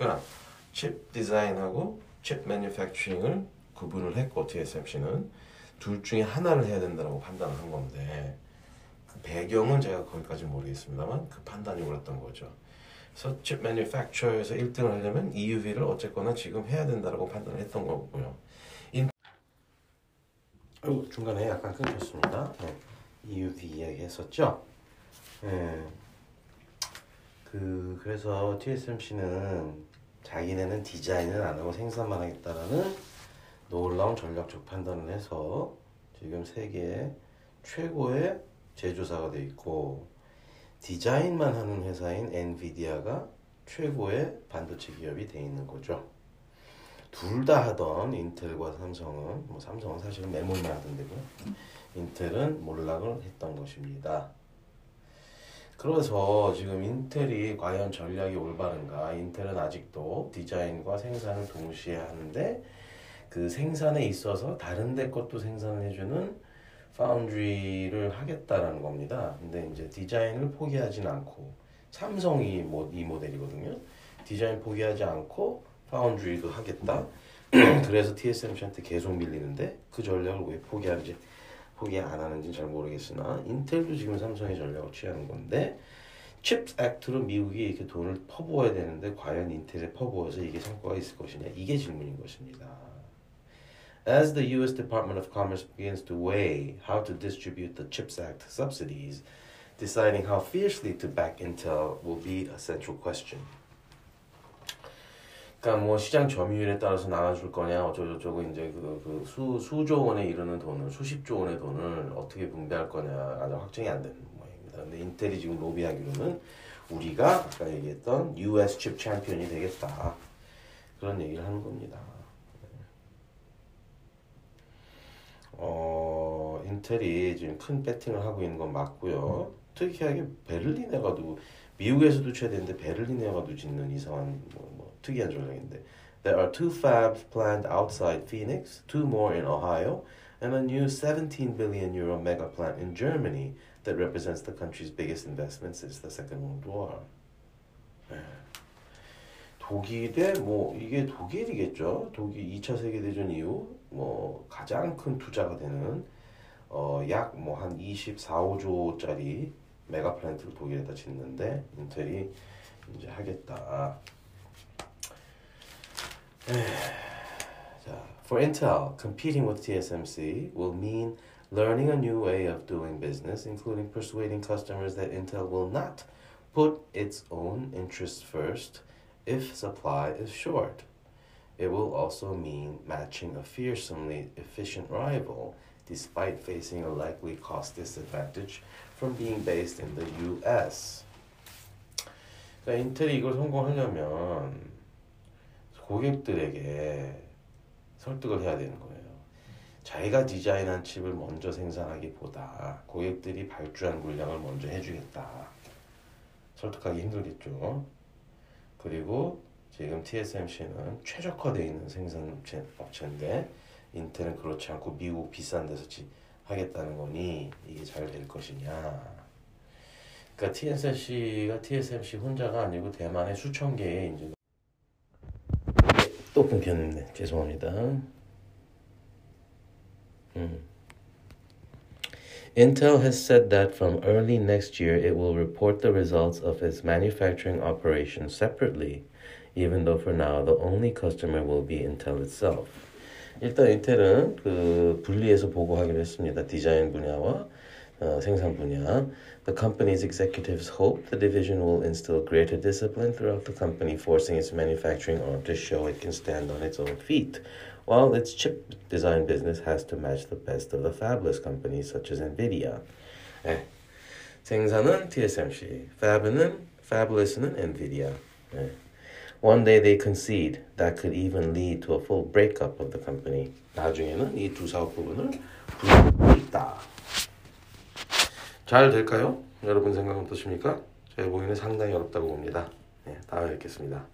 그러니까 칩 디자인하고 칩 manufacturing을 구분을 했고 TSMC는 둘 중에 하나를 해야 된다고 판단을 한 건데 그 배경은 제가 거기까지 모르겠습니다만 그 판단이 옳았던 거죠. 그래서 칩 manufacture에서 1등을 하려면 EUV를 어쨌거나 지금 해야 된다고 판단을 했던 거고요. 인... 중간에 약간 끊겼습니다. 네. EUV 이야기 했었죠. 네. 그 그래서 TSMC는 자기네는 디자인을 안 하고 생산만 하겠다라는 놀라운 전략적 판단을 해서 지금 세계 최고의 제조사가 돼 있고 디자인만 하는 회사인 엔비디아가 최고의 반도체 기업이 돼 있는 거죠. 둘 다 하던 인텔과 삼성은 뭐 삼성은 사실은 메모리만 하던 데고요. 인텔은 몰락을 했던 것입니다. 그래서 지금 인텔이 과연 전략이 올바른가? 인텔은 아직도 디자인과 생산을 동시에 하는데 그 생산에 있어서 다른 데 것도 생산을 해주는 파운드리를 하겠다라는 겁니다. 근데 이제 디자인을 포기하진 않고 삼성이 뭐이 모델이거든요. 디자인 포기하지 않고 파운드리도 하겠다. 그래서 TSMC한테 계속 밀리는데 그 전략을 왜 포기하는지 포기 안 하는지 잘 모르겠으나 인텔도 지금 삼성의 전략을 취하는 건데 칩스 액트로 미국이 이렇게 돈을 퍼부어야 되는데 과연 인텔에 퍼부어서 이게 성과가 있을 것이냐 이게 질문인 것입니다. As the U.S. Department of Commerce begins to weigh how to distribute the CHIPS Act subsidies, deciding how fiercely to back Intel will be a central question. 그러니까 뭐 시장 점유율에 따라서 나눠줄 거냐 어쩌고저쩌고 이제 그, 그 수, 수조 원에 이르는 돈을 수십조 원의 돈을 어떻게 분배할 거냐 아직 확정이 안 되는 모양입니다. 근데 인텔이 지금 로비하기로는 우리가 아까 얘기했던 US 칩 챔피언이 되겠다 그런 얘기를 하는 겁니다. 어, 인텔이 지금 큰 배팅을 하고 있는 건 맞고요. 특이하게 베를린에 가도 미국에서도 최대인데 베를린에 가도 짓는 이상한 뭐, 뭐 특이한 전략인데 There are two fabs planned outside Phoenix, two more in Ohio, and a new 17 billion euro mega plant in Germany that represents the country's biggest investment since the Second World War. 독일에 뭐 이게 독일이겠죠. 독일 2차 세계 대전 이후 뭐 가장 큰 투자가 되는 어약 뭐 한 24, 5조짜리 메가 플랜트를 독일에다 짓는데 인텔이 이제 하겠다. 자, for Intel, competing with TSMC will mean learning a new way of doing business, including persuading customers that Intel will not put its own interests first if supply is short. It will also mean matching a fearsomely efficient rival despite facing a likely cost disadvantage from being based in the US. 그러니까 인텔이 이걸 성공하려면 고객들에게 설득을 해야 되는 거예요. 자기가 디자인한 칩을 먼저 생산하기보다 고객들이 발주한 물량을 먼저 해주겠다. 설득하기 힘들겠죠. 그리고 지금 TSMC는 최적화되어 있는 생산 업체인데 인텔은 그렇지 않고 미국 비싼 데서 하겠다는 거니 이게 잘 될 것이냐. 그러니까 TSMC가 TSMC 혼자가 아니고 대만의 수천 개의 이제 또 끊겼네. 죄송합니다. 음. Intel has said that from early next year it will report the results of its manufacturing operations separately, even though for now the only customer will be Intel itself. 일단 인텔은 그 분리해서 보고하기로 했습니다. 디자인 분야와 어, 생산 분야. The company's executives hope the division will instill greater discipline throughout the company, forcing its manufacturing arm to show it can stand on its own feet. while its chip design business has to match the best of the fabless companies such as Nvidia. 네. 생산은 TSMC, fab는 fabless는 Nvidia. 네. One day they concede that could even lead to a full breakup of the company. 나중에는 이 두 사업 부분을 분리하고 있다. 잘 될까요? 여러분 생각은 어떠십니까? 제 보기에는 상당히 어렵다고 봅니다. 네, 다음에 뵙겠습니다.